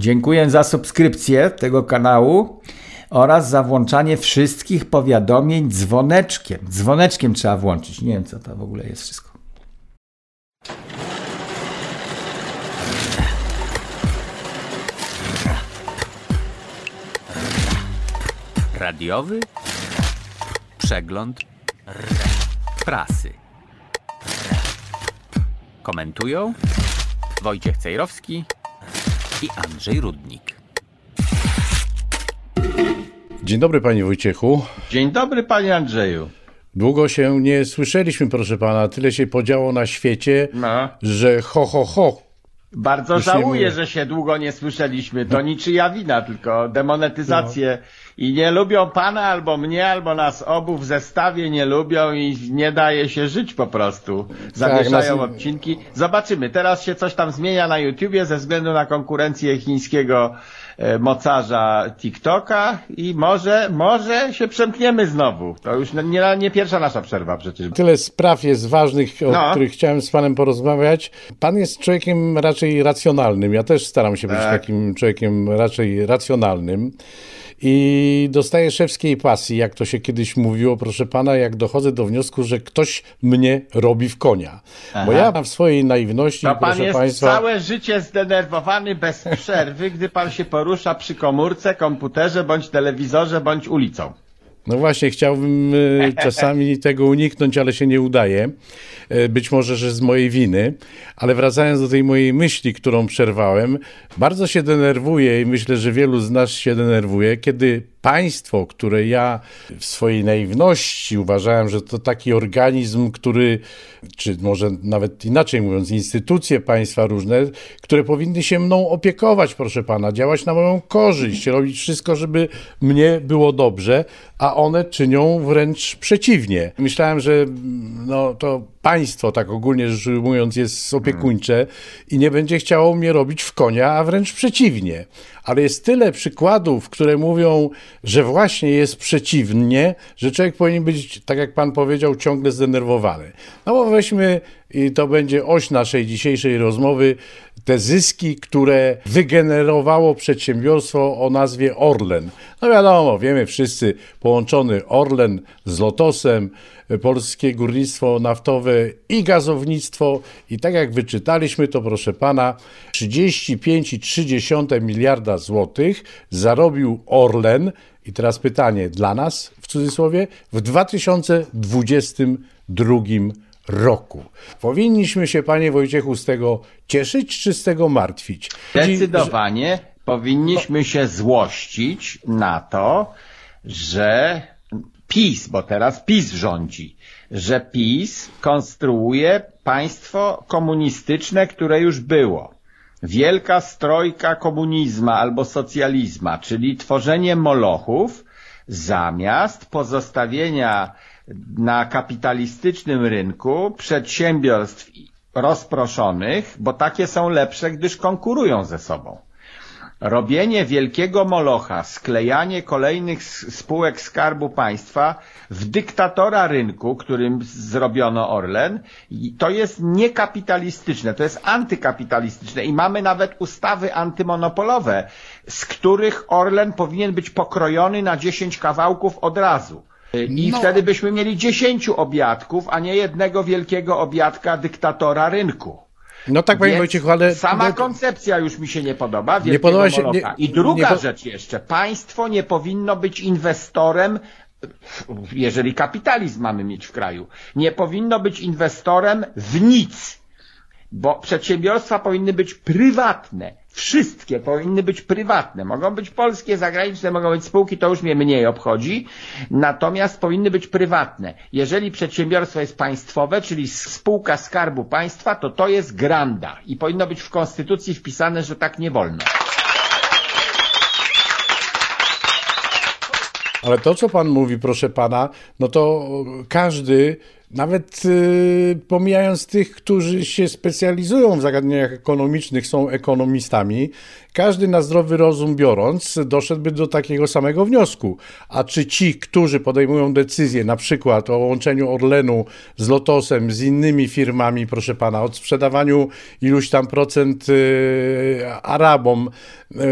Dziękuję za subskrypcję tego kanału oraz za włączanie wszystkich powiadomień dzwoneczkiem. Dzwoneczkiem trzeba włączyć. Nie wiem, co to w ogóle jest wszystko. Radiowy przegląd prasy. Komentują Wojciech Cejrowski i Andrzej Rudnik. Dzień dobry panie Wojciechu. Dzień dobry panie Andrzeju. Długo się nie słyszeliśmy, proszę pana. Tyle się podziało na świecie, No. że ho, ho, ho. Bardzo Już żałuję, że się długo nie słyszeliśmy. To niczyja wina, tylko demonetyzację. I nie lubią pana, albo mnie, albo nas obu w zestawie nie lubią i nie daje się żyć po prostu. Zawieszają nas- odcinki. Zobaczymy. Teraz się coś tam zmienia na YouTubie ze względu na konkurencję chińskiego mocarza TikToka i może, może się przemkniemy znowu. To już nie, nie pierwsza nasza przerwa przecież. Tyle spraw jest ważnych, o No. których chciałem z panem porozmawiać. Pan jest człowiekiem raczej racjonalnym. Ja też staram się być Tak. takim człowiekiem raczej racjonalnym. I dostaję szewskiej pasji, jak to się kiedyś mówiło, proszę pana, jak dochodzę do wniosku, że ktoś mnie robi w konia. Bo ja w swojej naiwności, To pan proszę jest państwa. całe życie zdenerwowany bez przerwy, gdy pan się porusza przy komórce, komputerze, bądź telewizorze, bądź ulicą. No właśnie, chciałbym e, czasami tego uniknąć, ale się nie udaje. E, Być może, że z mojej winy. Ale wracając do tej mojej myśli, którą przerwałem, bardzo się denerwuję i myślę, że wielu z nas się denerwuje, kiedy państwo, które ja w swojej naiwności uważałem, że to taki organizm, który, czy może nawet inaczej mówiąc, instytucje państwa różne, które powinny się mną opiekować, proszę pana, działać na moją korzyść, robić wszystko, żeby mnie było dobrze, a one czynią wręcz przeciwnie. Myślałem, że no, to państwo, tak ogólnie rzecz ujmując, jest opiekuńcze i nie będzie chciało mnie robić w konia, a wręcz przeciwnie. Ale jest tyle przykładów, które mówią, że właśnie jest przeciwnie, że człowiek powinien być, tak jak pan powiedział, ciągle zdenerwowany. No bo weźmy, i to będzie oś naszej dzisiejszej rozmowy, te zyski, które wygenerowało przedsiębiorstwo o nazwie Orlen. No wiadomo, wiemy wszyscy, połączony Orlen z Lotosem, polskie górnictwo naftowe i gazownictwo. I tak jak wyczytaliśmy, to proszę pana, 35,3 miliarda złotych zarobił Orlen. I teraz pytanie dla nas, w cudzysłowie, w 2022 roku. Powinniśmy się, panie Wojciechu, z tego cieszyć, czy z tego martwić? Zdecydowanie powinniśmy się złościć na to, że PiS, bo teraz PiS rządzi, że PiS konstruuje państwo komunistyczne, które już było. Wielka strojka komunizma albo socjalizma, czyli tworzenie molochów zamiast pozostawienia na kapitalistycznym rynku przedsiębiorstw rozproszonych, bo takie są lepsze, gdyż konkurują ze sobą. Robienie wielkiego molocha, sklejanie kolejnych spółek Skarbu Państwa w dyktatora rynku, którym zrobiono Orlen, to jest niekapitalistyczne, to jest antykapitalistyczne i mamy nawet ustawy antymonopolowe, z których Orlen powinien być pokrojony na 10 kawałków od razu. I No. wtedy byśmy mieli 10 obiadków, a nie jednego wielkiego obiadka dyktatora rynku. No tak, panie Wojciechu, ale... Sama no, koncepcja już mi się nie podoba. wielkiego podoba się- nie- I druga nie rzecz jeszcze. Państwo nie powinno być inwestorem, jeżeli kapitalizm mamy mieć w kraju, nie powinno być inwestorem w nic. Bo przedsiębiorstwa powinny być prywatne. Wszystkie powinny być prywatne. Mogą być polskie, zagraniczne, mogą być spółki, to już mnie mniej obchodzi. Natomiast powinny być prywatne. Jeżeli przedsiębiorstwo jest państwowe, czyli spółka skarbu państwa, to to jest granda. I powinno być w konstytucji wpisane, że tak nie wolno. Ale to, co pan mówi, proszę pana, no to każdy nawet y, pomijając tych, którzy się specjalizują w zagadnieniach ekonomicznych, są ekonomistami, każdy na zdrowy rozum biorąc doszedłby do takiego samego wniosku. A czy ci, którzy podejmują decyzje na przykład o łączeniu Orlenu z Lotosem, z innymi firmami, proszę pana, o sprzedawaniu iluś tam procent y, Arabom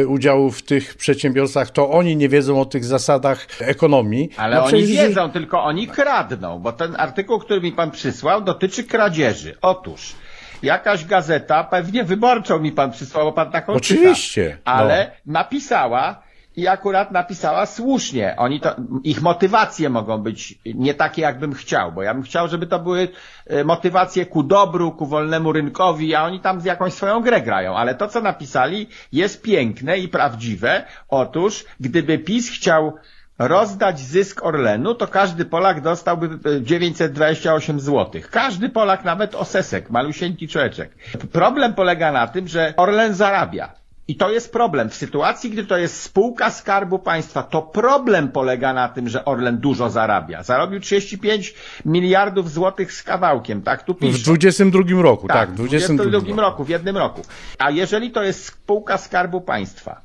y, udziału w tych przedsiębiorstwach, to oni nie wiedzą o tych zasadach ekonomii. Ale No oni wiedzą, tylko oni kradną, bo ten artykuł, który mi pan przysłał, dotyczy kradzieży. Otóż, jakaś gazeta, pewnie wyborczą mi pan przysłał, bo pan taką Oczywiście, czyta, ale napisała i akurat napisała słusznie. Oni to, ich motywacje mogą być nie takie, jakbym chciał, bo ja bym chciał, żeby to były e, motywacje ku dobru, ku wolnemu rynkowi, a oni tam z jakąś swoją grę grają. Ale to, co napisali, jest piękne i prawdziwe. Otóż, gdyby PiS chciał rozdać zysk Orlenu, to każdy Polak dostałby e, 928 zł. Każdy Polak, nawet osesek, malusieńki człowieczek. Problem polega na tym, że Orlen zarabia. I to jest problem. W sytuacji, gdy to jest spółka Skarbu Państwa, to problem polega na tym, że Orlen dużo zarabia. Zarobił 35 miliardów złotych z kawałkiem, tak tu W pisze. 22 roku, tak, w w 22 22 roku, w jednym roku. A jeżeli to jest spółka Skarbu Państwa,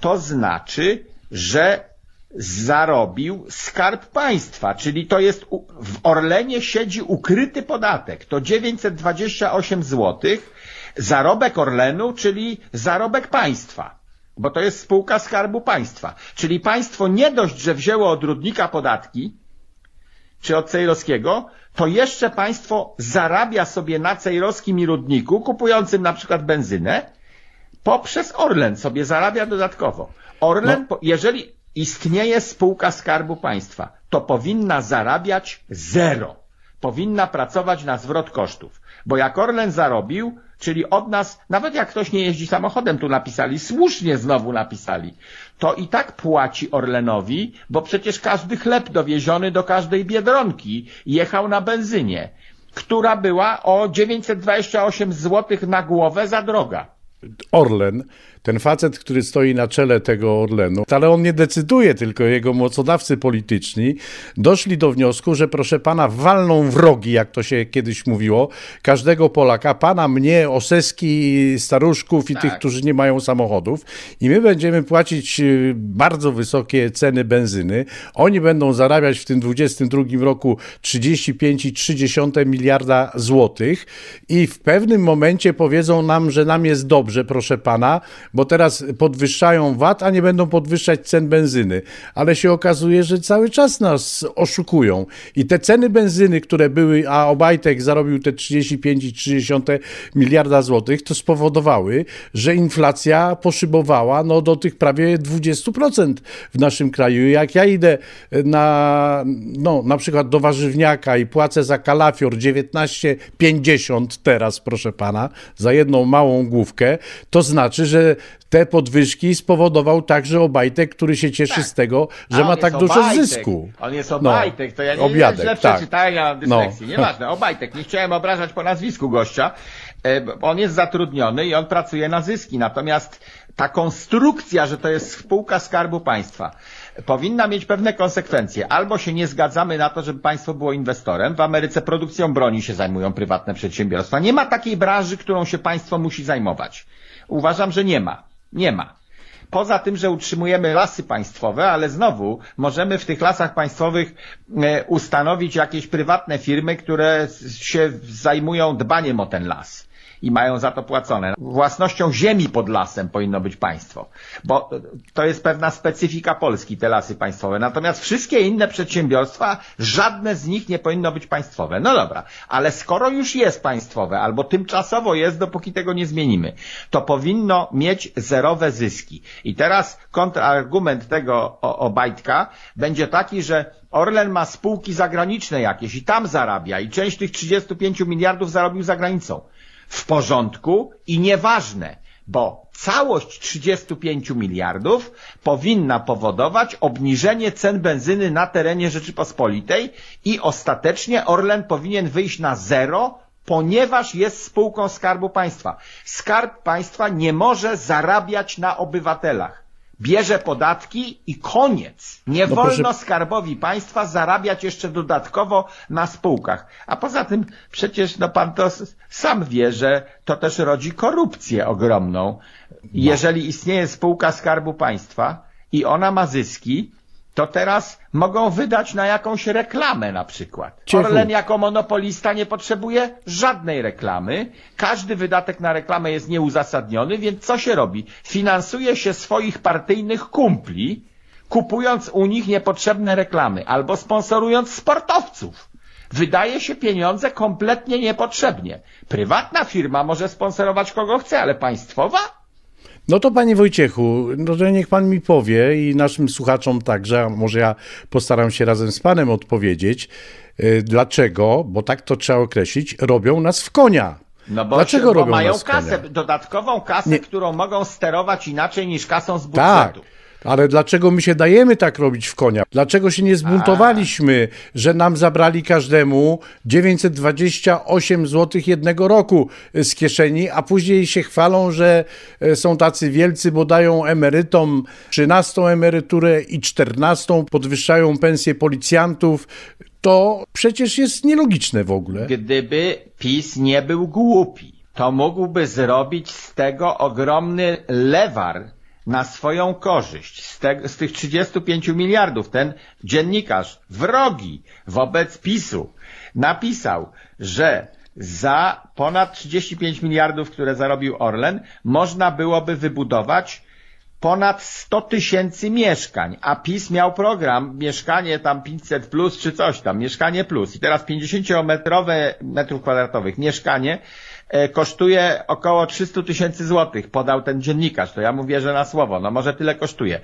to znaczy, że zarobił Skarb Państwa, czyli to jest w Orlenie siedzi ukryty podatek. To 928 zł zarobek Orlenu, czyli zarobek państwa. Bo to jest spółka Skarbu Państwa. Czyli państwo nie dość, że wzięło od Rudnika podatki, czy od Cejrowskiego, to jeszcze państwo zarabia sobie na Cejrowskim i Rudniku, kupującym na przykład benzynę, poprzez Orlen sobie zarabia dodatkowo. Orlen, po- jeżeli istnieje spółka Skarbu Państwa, to powinna zarabiać zero. Powinna pracować na zwrot kosztów. Bo jak Orlen zarobił, czyli od nas, nawet jak ktoś nie jeździ samochodem, tu napisali, słusznie znowu napisali, to i tak płaci Orlenowi, bo przecież każdy chleb dowieziony do każdej biedronki jechał na benzynie, która była o 928 zł na głowę za droga. Orlen, ten facet, który stoi na czele tego Orlenu, ale on nie decyduje, tylko jego mocodawcy polityczni doszli do wniosku, że proszę pana, walną wrogi, jak to się kiedyś mówiło, każdego Polaka, pana, mnie, Oseski, staruszków i Tak. tych, którzy nie mają samochodów i my będziemy płacić y, bardzo wysokie ceny benzyny. Oni będą zarabiać w tym 22 roku 35,3 miliarda złotych i w pewnym momencie powiedzą nam, że nam jest dobrze, proszę pana, bo teraz podwyższają VAT, a nie będą podwyższać cen benzyny. Ale się okazuje, że cały czas nas oszukują. I te ceny benzyny, które były, a Obajtek zarobił te 35,3 miliarda złotych, to spowodowały, że inflacja poszybowała no, do tych prawie 20% w naszym kraju. Jak ja idę na, no, na przykład do warzywniaka i płacę za kalafior 19,50 teraz, proszę pana, za jedną małą główkę, to znaczy, że te podwyżki spowodował także Obajtek, który się cieszy z tego, że ma tak dużo Obajtek. zysku. On jest No, Obajtek, to ja nie Obiadek, źle tak. przeczytałem, ja mam dysleksję. No. Nieważne, Obajtek. Nie chciałem obrażać po nazwisku gościa. E, On jest zatrudniony i on pracuje na zyski. Natomiast ta konstrukcja, że to jest spółka Skarbu Państwa, powinna mieć pewne konsekwencje. Albo się nie zgadzamy na to, żeby państwo było inwestorem. W Ameryce produkcją broni się zajmują prywatne przedsiębiorstwa. Nie ma takiej branży, którą się państwo musi zajmować. Uważam, że nie ma. Nie ma. Poza tym, że utrzymujemy lasy państwowe, ale znowu możemy w tych lasach państwowych e, ustanowić jakieś prywatne firmy, które się zajmują dbaniem o ten las i mają za to płacone. Własnością ziemi pod lasem powinno być państwo, bo to jest pewna specyfika Polski, te lasy państwowe. Natomiast wszystkie inne przedsiębiorstwa, żadne z nich nie powinno być państwowe. No dobra, ale skoro już jest państwowe, albo tymczasowo jest, dopóki tego nie zmienimy, to powinno mieć zerowe zyski. I teraz kontrargument tego Obajtka będzie taki, że Orlen ma spółki zagraniczne jakieś i tam zarabia i część tych 35 miliardów zarobił za granicą w porządku i nieważne, bo całość 35 miliardów powinna powodować obniżenie cen benzyny na terenie Rzeczypospolitej i ostatecznie Orlen powinien wyjść na zero, ponieważ jest spółką Skarbu Państwa. Skarb Państwa nie może zarabiać na obywatelach, bierze podatki i koniec. Nie No wolno proszę- skarbowi państwa zarabiać jeszcze dodatkowo na spółkach. A poza tym przecież no pan to sam wie, że to też rodzi korupcję ogromną. Jeżeli istnieje spółka skarbu państwa i ona ma zyski, to teraz mogą wydać na jakąś reklamę na przykład. Ciechu. Orlen jako monopolista nie potrzebuje żadnej reklamy. Każdy wydatek na reklamę jest nieuzasadniony, więc co się robi? Finansuje się swoich partyjnych kumpli, kupując u nich niepotrzebne reklamy albo sponsorując sportowców. Wydaje się pieniądze kompletnie niepotrzebnie. Prywatna firma może sponsorować kogo chce, ale państwowa? No to panie Wojciechu, no to niech pan mi powie i naszym słuchaczom także, a może ja postaram się razem z panem odpowiedzieć, y, dlaczego, bo tak to trzeba określić, robią nas w konia. No bo, Dlaczego bo robią mają nas w konia? kasę, dodatkową kasę, Nie. którą mogą sterować inaczej niż kasą z Tak. Ale dlaczego my się dajemy tak robić w konia? Dlaczego się nie zbuntowaliśmy, że nam zabrali każdemu 928 zł jednego roku z kieszeni, a później się chwalą, że e, są tacy wielcy, bo dają emerytom 13 emeryturę i 14, podwyższają pensje policjantów. To przecież jest nielogiczne w ogóle. Gdyby PiS nie był głupi, to mógłby zrobić z tego ogromny lewar na swoją korzyść. Z, te, z tych 35 miliardów ten dziennikarz wrogi wobec PiSu napisał, że za ponad 35 miliardów, które zarobił Orlen, można byłoby wybudować ponad 100 tysięcy mieszkań, a PiS miał program mieszkanie tam 500 plus czy coś tam, mieszkanie plus. I teraz 50-metrowe metrów kwadratowych mieszkanie e, kosztuje około 300 tysięcy złotych, podał ten dziennikarz, to ja mu wierzę na słowo, no może tyle kosztuje.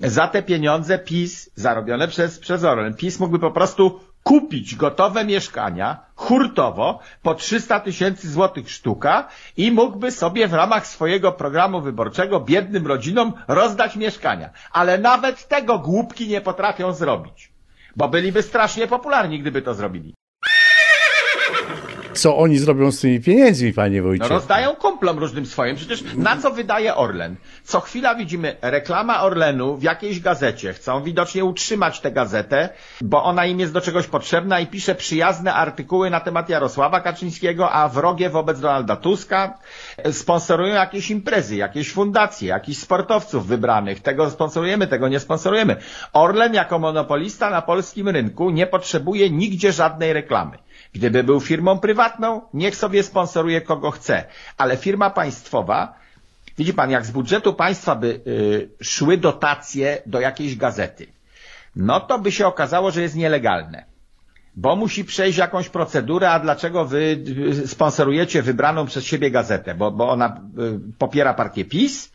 Za te pieniądze PiS, zarobione przez, przez Orlen, PiS mógłby po prostu kupić gotowe mieszkania hurtowo po 300 tysięcy złotych sztuka i mógłby sobie w ramach swojego programu wyborczego biednym rodzinom rozdać mieszkania. Ale nawet tego głupki nie potrafią zrobić. Bo byliby strasznie popularni, gdyby to zrobili. Co oni zrobią z tymi pieniędzmi, panie No Wojciechu? rozdają kumplom różnym swoim. Przecież na co wydaje Orlen? Co chwila widzimy reklama Orlenu w jakiejś gazecie. Chcą widocznie utrzymać tę gazetę, bo ona im jest do czegoś potrzebna i pisze przyjazne artykuły na temat Jarosława Kaczyńskiego, a wrogie wobec Donalda Tuska. Sponsorują jakieś imprezy, jakieś fundacje, jakichś sportowców wybranych. Tego sponsorujemy, tego nie sponsorujemy. Orlen jako monopolista na polskim rynku nie potrzebuje nigdzie żadnej reklamy. Gdyby był firmą prywatną, niech sobie sponsoruje kogo chce, ale firma państwowa, widzi pan, jak z budżetu państwa by y, szły dotacje do jakiejś gazety, no to by się okazało, że jest nielegalne. Bo musi przejść jakąś procedurę, a dlaczego wy y, sponsorujecie wybraną przez siebie gazetę? Bo, bo ona y, popiera partię PiS?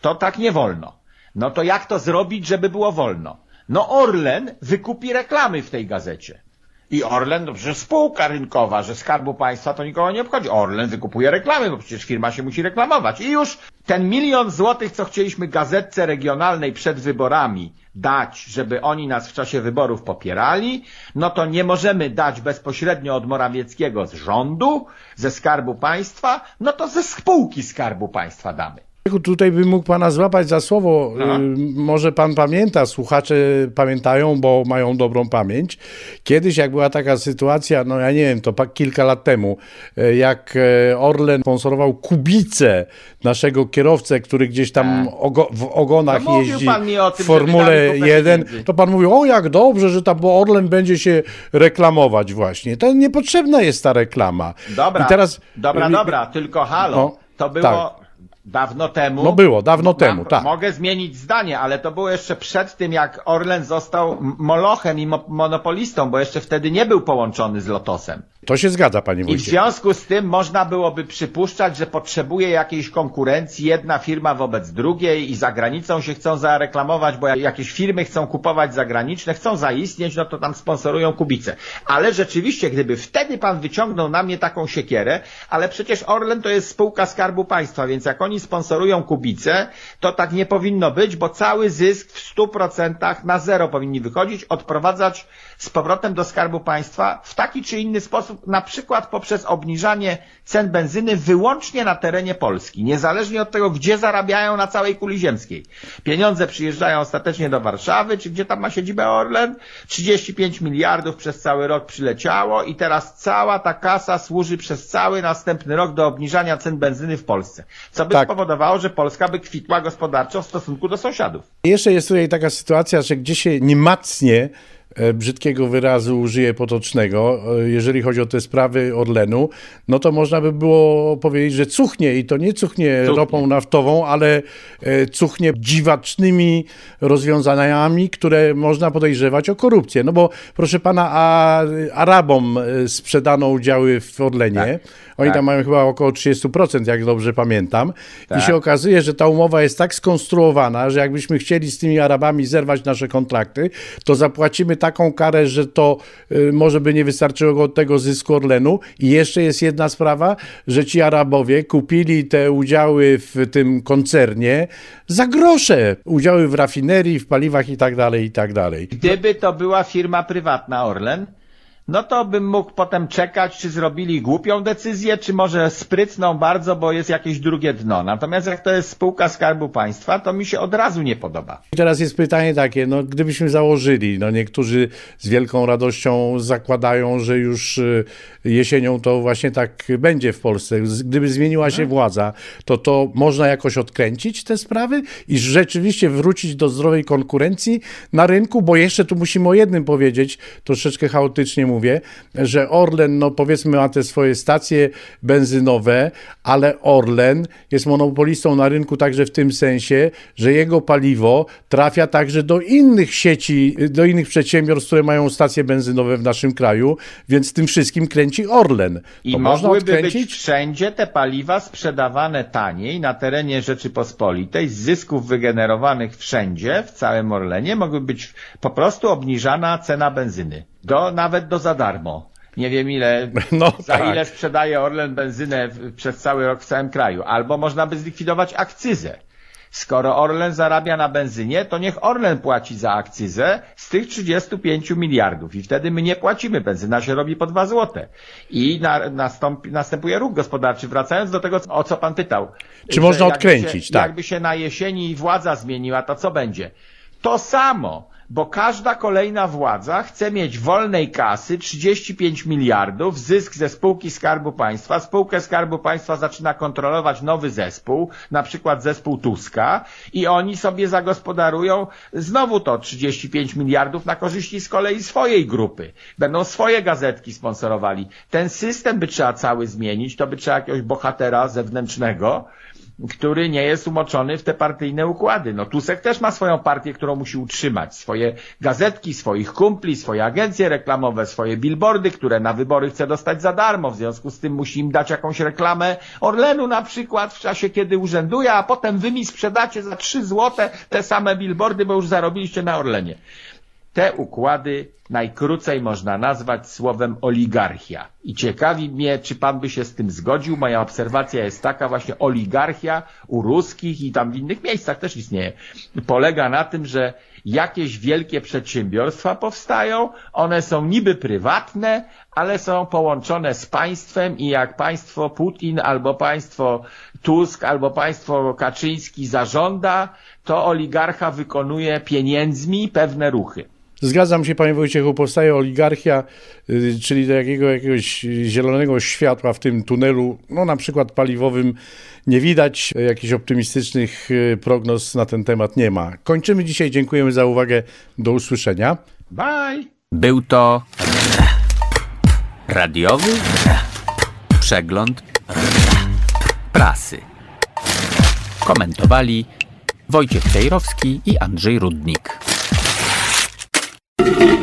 To tak nie wolno. No to jak to zrobić, żeby było wolno? No Orlen wykupi reklamy w tej gazecie. I Orlen, no przecież spółka rynkowa, że skarbu państwa to nikogo nie obchodzi. Orlen wykupuje reklamy, bo przecież firma się musi reklamować. I już ten milion złotych, co chcieliśmy gazetce regionalnej przed wyborami dać, żeby oni nas w czasie wyborów popierali, no to nie możemy dać bezpośrednio od Morawieckiego z rządu, ze skarbu państwa, no to ze spółki skarbu państwa damy. Tutaj bym mógł pana złapać za słowo. No. Y, Może pan pamięta, słuchacze pamiętają, bo mają dobrą pamięć. Kiedyś, jak była taka sytuacja, no ja nie wiem, to kilka lat temu, e, jak e, Orlen sponsorował Kubicę, naszego kierowcę, który gdzieś tam ogo, w ogonach Tak. No jeździ w Formule wydali kupę 1, pieniędzy. to pan mówił, o jak dobrze, że tam bo Orlen będzie się reklamować właśnie. To niepotrzebna jest ta reklama. Dobra, I teraz, dobra, y, dobra, tylko halo, No, to było tak. Dawno temu. No było, dawno temu, Mam- tak. Mogę zmienić zdanie, ale to było jeszcze przed tym, jak Orlen został molochem i mo monopolistą, bo jeszcze wtedy nie był połączony z Lotosem. To się zgadza, panie I w Wójcie. związku z tym można byłoby przypuszczać, że potrzebuje jakiejś konkurencji jedna firma wobec drugiej i za granicą się chcą zareklamować, bo jak- jakieś firmy chcą kupować zagraniczne, chcą zaistnieć, no to tam sponsorują kubice. Ale rzeczywiście, gdyby wtedy pan wyciągnął na mnie taką siekierę, ale przecież Orlen to jest spółka Skarbu Państwa, więc jak oni sponsorują kubice, to tak nie powinno być, bo cały zysk w 100% na zero powinni wychodzić, odprowadzać z powrotem do Skarbu Państwa w taki czy inny sposób, na przykład poprzez obniżanie cen benzyny wyłącznie na terenie Polski, niezależnie od tego, gdzie zarabiają na całej kuli ziemskiej. Pieniądze przyjeżdżają ostatecznie do Warszawy, czy gdzie tam ma siedzibę Orlen, 35 miliardów przez cały rok przyleciało i teraz cała ta kasa służy przez cały następny rok do obniżania cen benzyny w Polsce. Co by Tak. spowodowało, że Polska by kwitła gospodarczo w stosunku do sąsiadów. Jeszcze jest tutaj taka sytuacja, że gdzie się nie macnie brzydkiego wyrazu użyję potocznego, e, jeżeli chodzi o te sprawy Orlenu, no to można by było powiedzieć, że cuchnie i to nie cuchnie, Cuchnie. ropą naftową, ale e, cuchnie dziwacznymi rozwiązaniami, które można podejrzewać o korupcję. No bo proszę pana, a Arabom e, sprzedano udziały w Orlenie. Oni tak. tam mają chyba około 30%, jak dobrze pamiętam. I Tak. się okazuje, że ta umowa jest tak skonstruowana, że jakbyśmy chcieli z tymi Arabami zerwać nasze kontrakty, to zapłacimy taką karę, że to y, może by nie wystarczyło od tego zysku Orlenu. I jeszcze jest jedna sprawa, że ci Arabowie kupili te udziały w tym koncernie za grosze. Udziały w rafinerii, w paliwach i tak dalej, i tak dalej. Gdyby to była firma prywatna Orlen, no to bym mógł potem czekać, czy zrobili głupią decyzję, czy może sprytną bardzo, bo jest jakieś drugie dno. Natomiast jak to jest spółka Skarbu Państwa, to mi się od razu nie podoba. I teraz jest pytanie takie, no gdybyśmy założyli, no niektórzy z wielką radością zakładają, że już y, jesienią to właśnie tak będzie w Polsce. Gdyby zmieniła się władza, to to można jakoś odkręcić te sprawy i rzeczywiście wrócić do zdrowej konkurencji na rynku, bo jeszcze tu musimy o jednym powiedzieć, troszeczkę chaotycznie mówię, że Orlen, no powiedzmy ma te swoje stacje benzynowe, ale Orlen jest monopolistą na rynku także w tym sensie, że jego paliwo trafia także do innych sieci, do innych przedsiębiorstw, które mają stacje benzynowe w naszym kraju, więc tym wszystkim kręci Orlen. I to mogłyby być odkręcić? wszędzie te paliwa sprzedawane taniej na terenie Rzeczypospolitej, z zysków wygenerowanych wszędzie, w całym Orlenie, mogłyby być po prostu obniżana cena benzyny. Do, nawet do za darmo. Nie wiem ile, No za tak. ile sprzedaje Orlen benzynę w, przez cały rok w całym kraju. Albo można by zlikwidować akcyzę. Skoro Orlen zarabia na benzynie, to niech Orlen płaci za akcyzę z tych 35 miliardów i wtedy my nie płacimy, benzyna się robi po 2 złote. I na, nastąpi, następuje ruch gospodarczy. Wracając do tego, o co pan pytał. Czy można odkręcić, Się, tak. Jakby się na jesieni władza zmieniła, to co będzie? To samo, bo każda kolejna władza chce mieć wolnej kasy 35 miliardów, zysk ze spółki Skarbu Państwa. Spółkę Skarbu Państwa zaczyna kontrolować nowy zespół, na przykład zespół Tuska i oni sobie zagospodarują znowu to 35 miliardów na korzyści z kolei swojej grupy. Będą swoje gazetki sponsorowali. Ten system by trzeba cały zmienić, to by trzeba jakiegoś bohatera zewnętrznego, który nie jest umoczony w te partyjne układy. No Tusek też ma swoją partię, którą musi utrzymać. Swoje gazetki, swoich kumpli, swoje agencje reklamowe, swoje billboardy, które na wybory chce dostać za darmo. W związku z tym musi im dać jakąś reklamę Orlenu na przykład w czasie, kiedy urzęduje, a potem wy mi sprzedacie za 3 złote te same billboardy, bo już zarobiliście na Orlenie. Te układy najkrócej można nazwać słowem oligarchia. I ciekawi mnie, czy pan by się z tym zgodził. Moja obserwacja jest taka właśnie oligarchia u ruskich i tam w innych miejscach też istnieje. Polega na tym, że jakieś wielkie przedsiębiorstwa powstają, one są niby prywatne, ale są połączone z państwem i jak państwo Putin albo państwo Tusk albo państwo Kaczyński zażąda, to oligarcha wykonuje pieniędzmi pewne ruchy. Zgadzam się, panie Wojciechu, powstaje oligarchia, y, czyli do jakiego, jakiegoś zielonego światła w tym tunelu, no na przykład paliwowym, nie widać. Jakichś optymistycznych y, prognoz na ten temat nie ma. Kończymy dzisiaj, dziękujemy za uwagę, do usłyszenia. Bye! Był to radiowy przegląd prasy. Komentowali Wojciech Cejrowski i Andrzej Rudnik. you